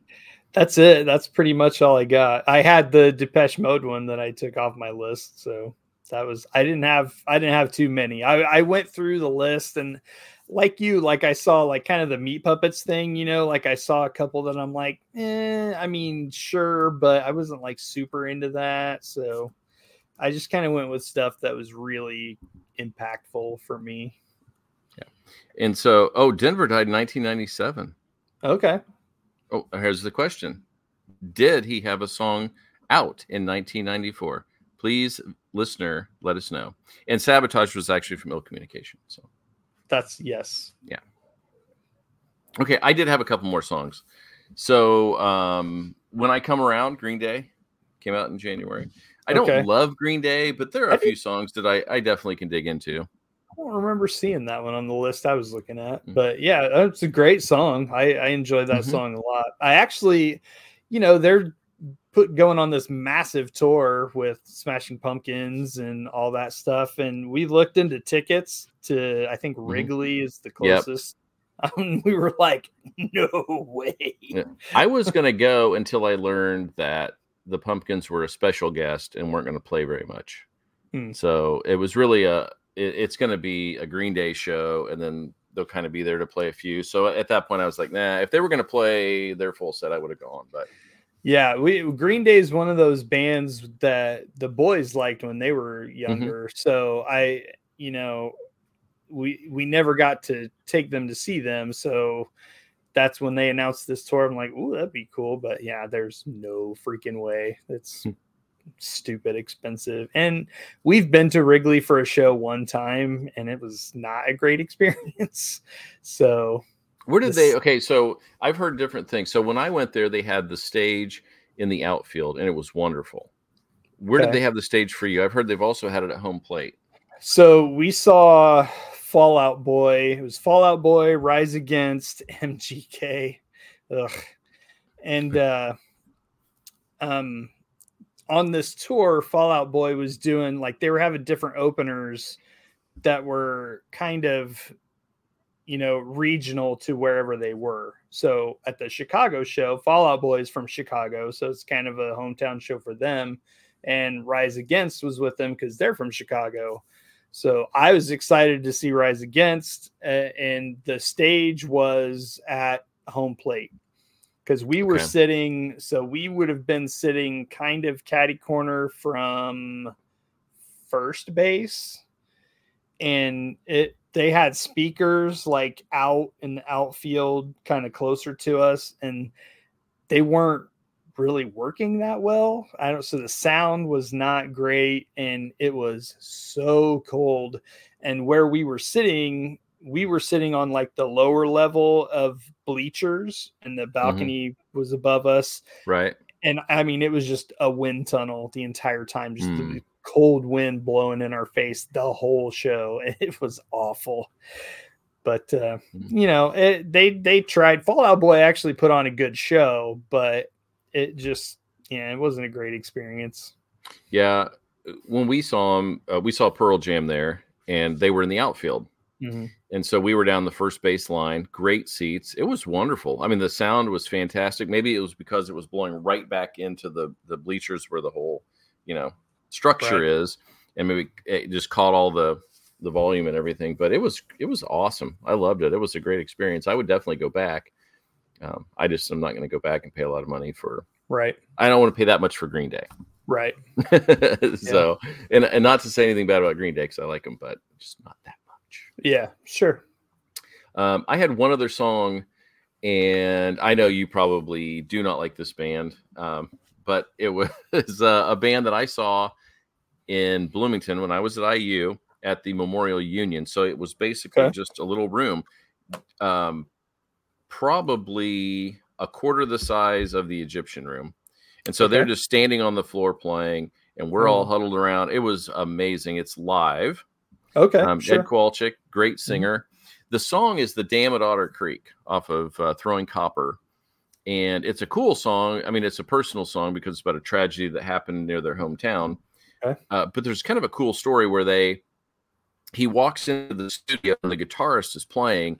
That's it. That's pretty much all I got. I had the Depeche Mode one that I took off my list, so that was I didn't have I didn't have too many. I, I went through the list and like you, like I saw like kind of the meat puppets thing, you know, like I saw a couple that I'm like, eh, I mean, sure, but I wasn't like super into that. So I just kind of went with stuff that was really impactful for me. Yeah. And so, oh, Denver died in 1997. Okay. Oh, here's the question Did he have a song out in 1994? Please, listener, let us know. And Sabotage was actually from Ill Communication. So that's yes. Yeah. Okay, I did have a couple more songs. So um, when I come around, Green Day came out in January. I don't okay. love Green Day, but there are a few songs that I, I definitely can dig into. I don't remember seeing that one on the list I was looking at, mm-hmm. but yeah, it's a great song. I, I enjoy that mm-hmm. song a lot. I actually, you know, they're put going on this massive tour with Smashing Pumpkins and all that stuff. And we looked into tickets to I think mm-hmm. Wrigley mm-hmm. is the closest. Yep. Um, we were like, no way. Yeah. I was gonna go until I learned that the Pumpkins were a special guest and weren't going to play very much. Hmm. So it was really a. It, it's going to be a Green Day show, and then they'll kind of be there to play a few. So at that point, I was like, nah. If they were going to play their full set, I would have gone. But yeah, we Green Day is one of those bands that the boys liked when they were mm-hmm. younger. Mm-hmm. So I, you know, we we never got to take them to see them. So that's when they announced this tour. I'm like, oh, that'd be cool. But yeah, there's no freaking way. It's hmm. stupid expensive. And we've been to Wrigley for a show one time and it was not a great experience. so where did this... they? Okay, so I've heard different things. So when I went there, they had the stage in the outfield, and it was wonderful. Where okay. did they have the stage for you? I've heard they've also had it at home plate. So we saw Fall Out Boy. It was Fall Out Boy, Rise Against, MGK, ugh, and uh, um, on this tour, Fall Out Boy was doing like they were having different openers that were kind of you know, regional to wherever they were. So at the Chicago show, Fall Out Boy is from Chicago, so it's kind of a hometown show for them. And Rise Against was with them because they're from Chicago. So I was excited to see Rise Against, uh, and the stage was at home plate. because we were Okay. sitting. So we would have been sitting kind of caddy corner from first base, and it they had speakers like out in the outfield, kind of closer to us, and they weren't really working that well. I don't so the sound was not great and it was so cold. And where we were sitting, we were sitting on like the lower level of bleachers and the balcony was above us. Right. And I mean it was just a wind tunnel the entire time, just Mm. Cold wind blowing in our face the whole show. It was awful. But uh, Mm. you know, it, they they tried. Fall Out Boy actually put on a good show, but it just yeah, it wasn't a great experience. Yeah. When we saw them, uh, we saw Pearl Jam there, and they were in the outfield. And so we were down the first base line, great seats. It was wonderful. I mean, the sound was fantastic. Maybe it was because it was blowing right back into the the bleachers where the whole, you know, structure Right. is, and maybe it just caught all the the volume and everything. But it was it was awesome. I loved it. It was a great experience. I would definitely go back. Um, I just I'm not going to go back and pay a lot of money for. Right, I don't want to pay that much for Green Day. right. so, and and not to say anything bad about Green Day because I like them, but just not that much. Yeah, sure. Um, I had one other song, and I know you probably do not like this band, um, but it was uh, a band that I saw in Bloomington when I was at IU at the Memorial Union. So it was basically Okay. just a little room, um, probably a quarter the size of the Egyptian room. And so they're just standing on the floor playing, and we're all huddled around. It was amazing. It's live. Okay, Um, sure. Ed Kowalczyk, great singer. The song is "The Dam at Otter Creek" off of uh, "Throwing Copper," and it's a cool song. I mean, it's a personal song because it's about a tragedy that happened near their hometown. Okay. Uh, but there's kind of a cool story where they he walks into the studio and the guitarist is playing,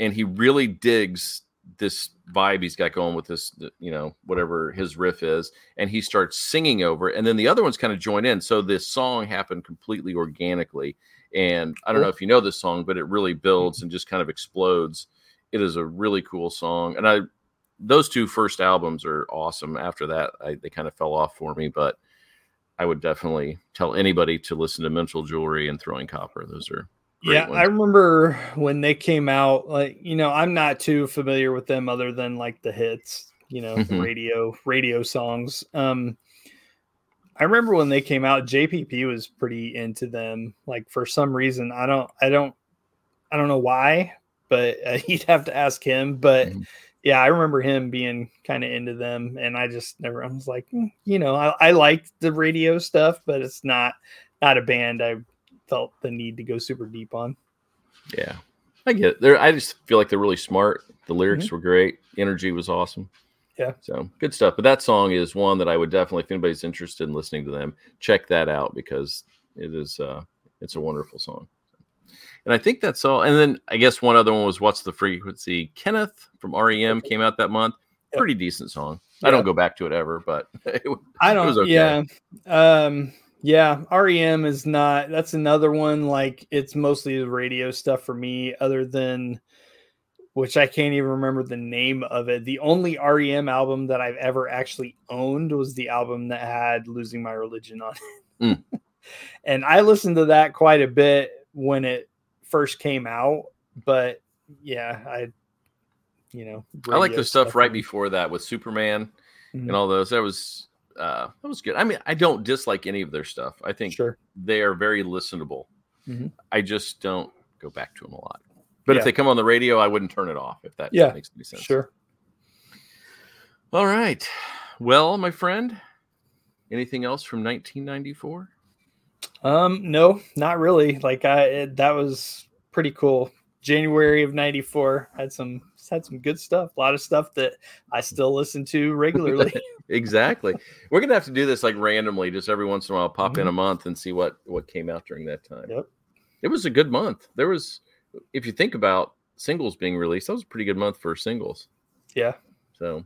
and he really digs this vibe he's got going with this, you know, whatever his riff is, and he starts singing over it, and then the other ones kind of join in. So this song happened completely organically. And I don't know if you know this song, but it really builds and just kind of explodes. It is a really cool song, and I those two first albums are awesome. After that, I, they kind of fell off for me, but I would definitely tell anybody to listen to Mental Jewelry and Throwing Copper. Those are great yeah, ones. I remember when they came out. Like, you know, I'm not too familiar with them other than like the hits, you know, Mhm. radio radio songs. Um, I remember when they came out, JPP was pretty into them. Like for some reason, I don't, I don't, I don't know why, but uh, you'd have to ask him. But Mhm. Yeah, I remember him being kind of into them, and I just never. I was like, "Mm," you know, I, I liked the radio stuff, but it's not not a band I felt the need to go super deep on. Yeah, I get it. They're, I just feel like they're really smart. The lyrics were great. Energy was awesome. Yeah. So good stuff. But that song is one that I would definitely, if anybody's interested in listening to them, check that out because it is, uh, it's a wonderful song. And I think that's all. And then I guess one other one was What's the Frequency? Kenneth from REM came out that month. Pretty decent song. I don't go back to it ever, but it, I don't. was okay. Yeah. Um. Yeah. REM is not. That's another one. Like it's mostly the radio stuff for me. Other than which I can't even remember the name of it. The only REM album that I've ever actually owned was the album that had "Losing My Religion" on it, and I listened to that quite a bit when it first came out. But yeah, I. You know, I like the stuff for right before that with Superman Mhm. and all those. That was, uh, that was good. I mean, I don't dislike any of their stuff. I think Sure. they are very listenable. Mhm. I just don't go back to them a lot. But Yeah. if they come on the radio, I wouldn't turn it off if that Yeah, makes any sense. Sure. All right. Well, my friend, anything else from 1994? Um, no, not really. Like I, it, that was pretty cool. January of '94 had some had some good stuff. A lot of stuff that I still listen to regularly. Exactly. We're gonna have to do this like randomly, just every once in a while, pop in Mhm. a month and see what what came out during that time. Yep. It was a good month. There was, if you think about singles being released, that was a pretty good month for singles. yeah, So,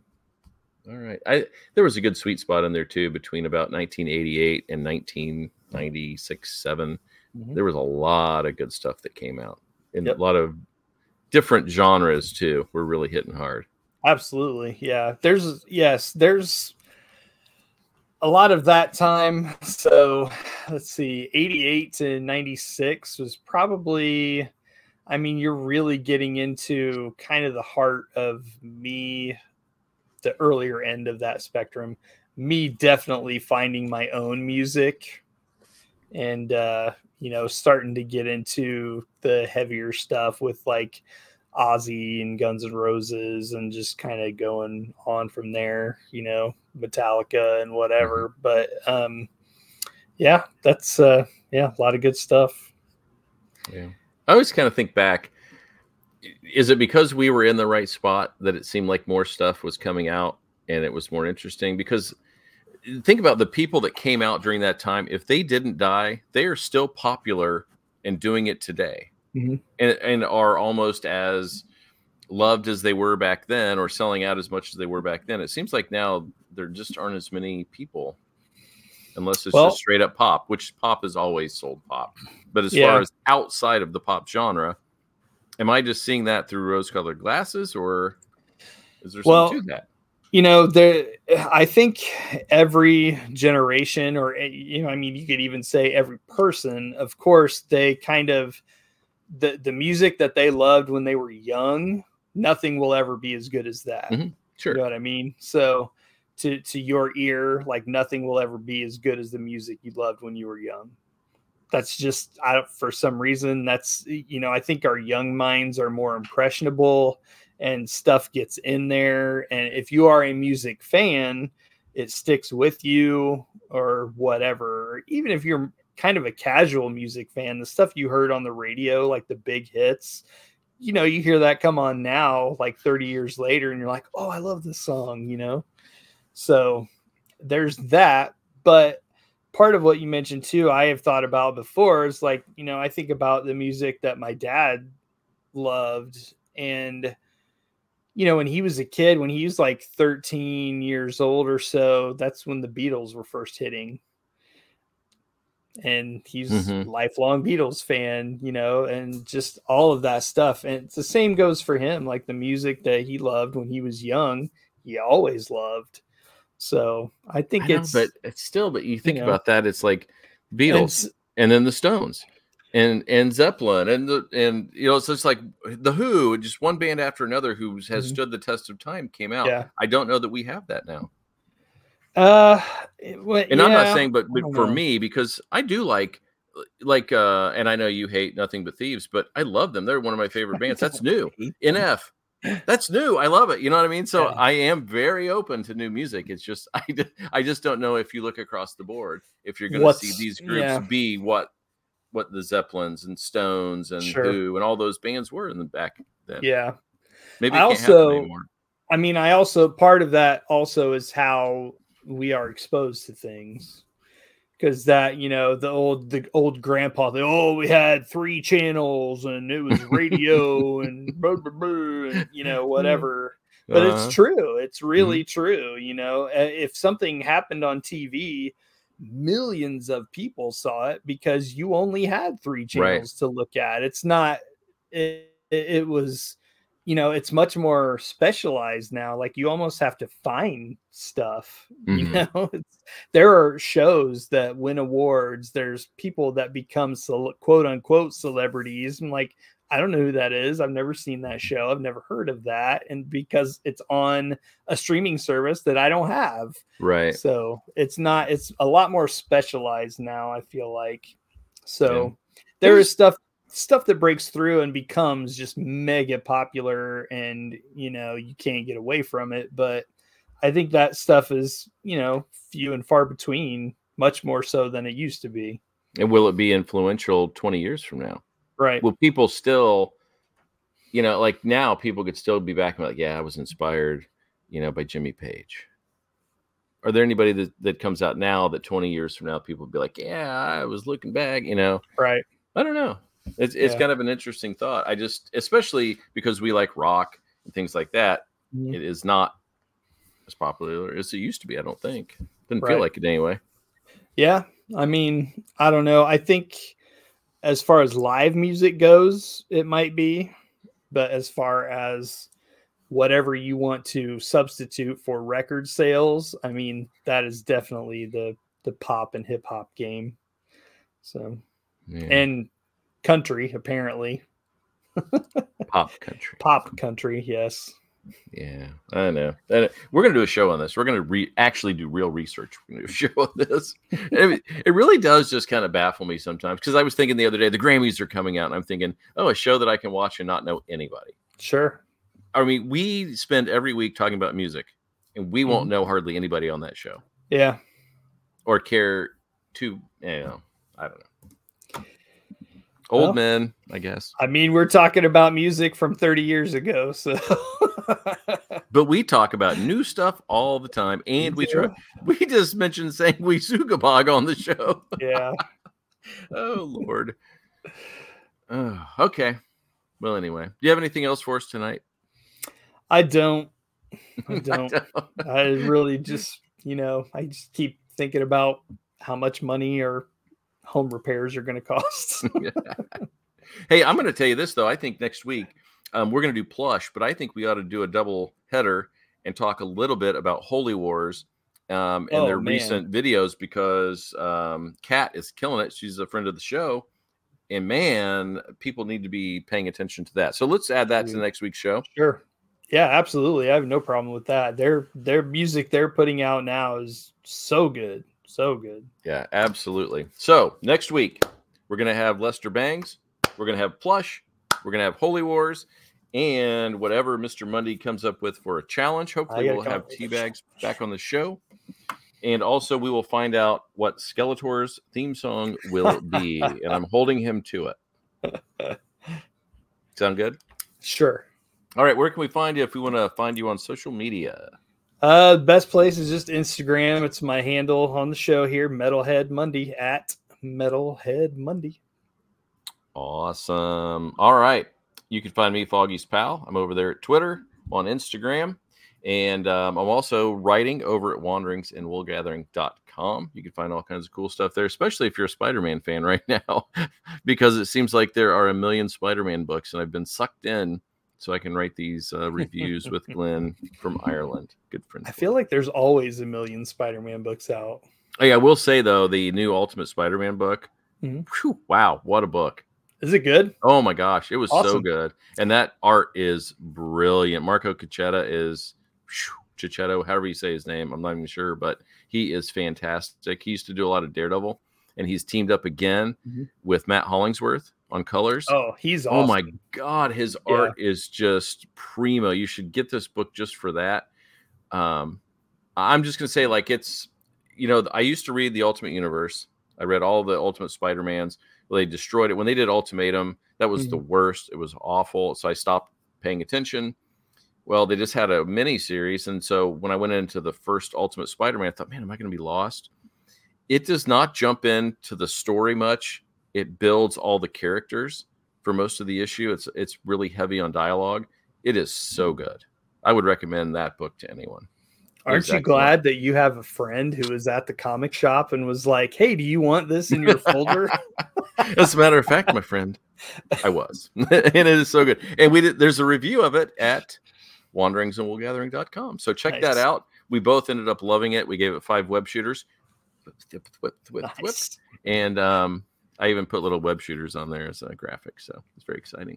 all right. I there was a good sweet spot in there too between about 1988 and 1996 7. Mhm. There was a lot of good stuff that came out, and Yep. a lot of different genres too. Were really hitting hard. absolutely. Yeah. There's yes, there's a lot of that time. So let's see, 88 to 96 was probably I mean, you're really getting into kind of the heart of me, the earlier end of that spectrum. Me definitely finding my own music and uh, you know, starting to get into the heavier stuff with like Ozzy and Guns and Roses and just kind of going on from there, you know, Metallica and whatever. Mm-hmm. But um yeah, that's uh yeah, a lot of good stuff. Yeah. I always kind of think back is it because we were in the right spot that it seemed like more stuff was coming out and it was more interesting because think about the people that came out during that time if they didn't die they are still popular and doing it today mm-hmm. and, and are almost as loved as they were back then or selling out as much as they were back then it seems like now there just aren't as many people unless it's well, just straight up pop which pop has always sold pop but as yeah. far as outside of the pop genre am i just seeing that through rose colored glasses or is there well, something to that you know there i think every generation or eh, you know i mean you could even say every person of course they kind of the the music that they loved when they were young nothing will ever be as good as that. Mm-hmm. sure. You know what i mean? So to to your ear like nothing will ever be as good as the music you loved when you were young. That's just I don't, for some reason that's you know I think our young minds are more impressionable and stuff gets in there. And if you are a music fan, it sticks with you or whatever. Even if you're kind of a casual music fan, the stuff you heard on the radio, like the big hits, you know, you hear that come on now, like 30 years later, and you're like, oh, I love this song, you know? So there's that. But part of what you mentioned too, I have thought about before is like, you know, I think about the music that my dad loved and you know, when he was a kid, when he was like 13 years old or so, that's when the Beatles were first hitting. And he's mm-hmm. lifelong Beatles fan, you know, and just all of that stuff. And it's the same goes for him. Like the music that he loved when he was young, he always loved. So I think I it's know, but it's still, but you think you know, about that, it's like Beatles and, and then the Stones and and Zeppelin and the and you know so it's just like the Who, just one band after another who has mm-hmm. stood the test of time came out. Yeah. I don't know that we have that now. Uh, well, and yeah, I'm not saying, but, but for know. me, because I do like like uh and I know you hate nothing but thieves, but I love them. They're one of my favorite bands. That's new. NF. That's new. I love it. You know what I mean? So yeah. I am very open to new music. It's just I, I just don't know if you look across the board if you're going to see these groups be what what the Zeppelins and Stones and sure. Who and all those bands were in the back then. Yeah. Maybe I also, I mean, I also part of that also is how we are exposed to things. Because that, you know, the old the old grandpa, the oh, we had three channels and it was radio and, blah, blah, blah, and you know, whatever. But uh-huh. it's true. It's really mm-hmm. true. You know, if something happened on TV, millions of people saw it because you only had three channels right. to look at. It's not, it, it was, you know, it's much more specialized now. Like you almost have to find stuff, mm-hmm. you know, it's, there are shows that win awards. There's people that become quote unquote celebrities. And like, I don't know who that is. I've never seen that show. I've never heard of that. And because it's on a streaming service that I don't have. Right. So it's not, it's a lot more specialized now, I feel like. So yeah. there is stuff stuff that breaks through and becomes just mega popular and you know you can't get away from it but i think that stuff is you know few and far between much more so than it used to be and will it be influential 20 years from now Right. Will people still, you know, like now people could still be back and be like, yeah, I was inspired, you know, by Jimmy Page. Are there anybody that, that comes out now that 20 years from now people be like, yeah, I was looking back, you know? Right. I don't know. It's, it's yeah. kind of an interesting thought. I just, especially because we like rock and things like that, mm-hmm. it is not as popular as it used to be. I don't think. Didn't right. feel like it anyway. Yeah. I mean, I don't know. I think as far as live music goes, it might be, but as far as whatever you want to substitute for record sales, I mean, that is definitely the the pop and hip hop game. So, yeah. and country apparently. pop country. Pop country, yes. Yeah, I know. And we're going to do a show on this. We're going to re- actually do real research. We're going to do a show on this. it, it really does just kind of baffle me sometimes because I was thinking the other day the Grammys are coming out, and I'm thinking, oh, a show that I can watch and not know anybody. Sure. I mean, we spend every week talking about music, and we won't mm-hmm. know hardly anybody on that show. Yeah. Or care to, you know, I don't know. Old well, men, I guess. I mean, we're talking about music from 30 years ago, so. but we talk about new stuff all the time, and we try. We just mentioned Sanguisugabogg on the show. Yeah. oh Lord. Oh, okay. Well, anyway, do you have anything else for us tonight? I don't. I don't. I, don't. I really just, you know, I just keep thinking about how much money or home repairs are going to cost. hey, I'm going to tell you this though. I think next week um, we're going to do plush, but I think we ought to do a double header and talk a little bit about Holy Wars um, and oh, their man. recent videos because um, Kat is killing it. She's a friend of the show, and man, people need to be paying attention to that. So let's add that to the next week's show. Sure. Yeah, absolutely. I have no problem with that. Their their music they're putting out now is so good. So good. Yeah, absolutely. So next week, we're going to have Lester Bangs. We're going to have Plush. We're going to have Holy Wars. And whatever Mr. Mundy comes up with for a challenge. Hopefully, we'll have tea bags back on the show. And also, we will find out what Skeletor's theme song will be. and I'm holding him to it. Sound good? Sure. All right. Where can we find you if we want to find you on social media? Uh, best place is just Instagram. It's my handle on the show here, Metalhead Mundy at Metalhead Mundy. Awesome. All right. You can find me, Foggy's Pal. I'm over there at Twitter, on Instagram, and um, I'm also writing over at wanderingsinwoolgathering.com. You can find all kinds of cool stuff there, especially if you're a Spider Man fan right now, because it seems like there are a million Spider Man books, and I've been sucked in so I can write these uh, reviews with Glenn from Ireland. Good friend. I feel like there's always a million Spider-Man books out. Oh, yeah, I will say though, the new Ultimate Spider-Man book. Mm-hmm. Whew, wow, what a book! Is it good? Oh my gosh, it was awesome. so good, and that art is brilliant. Marco Checchetto is Checchetto, however you say his name. I'm not even sure, but he is fantastic. He used to do a lot of Daredevil, and he's teamed up again mm-hmm. with Matt Hollingsworth on colors. Oh, he's awesome. Oh my god, his yeah. art is just primo. You should get this book just for that. Um, I'm just gonna say like it's you know I used to read the Ultimate Universe. I read all the Ultimate Spider Mans. Well, they destroyed it when they did Ultimatum. That was mm-hmm. the worst. It was awful. So I stopped paying attention. Well, they just had a mini series, and so when I went into the first Ultimate Spider Man, I thought, man, am I going to be lost? It does not jump into the story much it builds all the characters for most of the issue. It's it's really heavy on dialogue. It is so good. I would recommend that book to anyone. Aren't you glad that you have a friend who was at the comic shop and was like, "Hey, do you want this in your folder?" As a matter of fact, my friend, I was, and it is so good. And we did. There's a review of it at wanderingsinwoolgathering.com. So check nice. that out. We both ended up loving it. We gave it five web shooters. Nice. And um, I even put little web shooters on there as a graphic, so it's very exciting.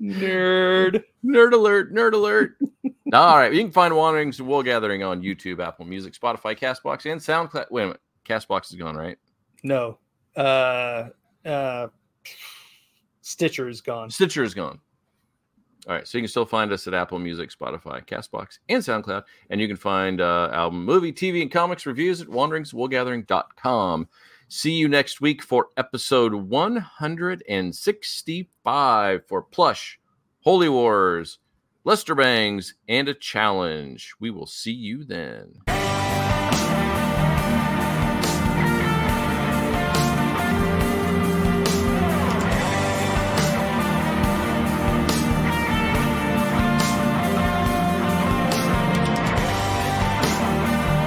nerd, nerd alert, nerd alert. All right, you can find Wanderings and Wool Gathering on YouTube, Apple Music, Spotify, Castbox, and SoundCloud. Wait a minute, Castbox is gone, right? No, uh, uh, Stitcher is gone. Stitcher is gone. All right, so you can still find us at Apple Music, Spotify, Castbox, and SoundCloud. And you can find uh, album, movie, TV, and comics reviews at wanderingswoolgathering.com. See you next week for episode 165 for Plush, Holy Wars, Lester Bangs, and a challenge. We will see you then.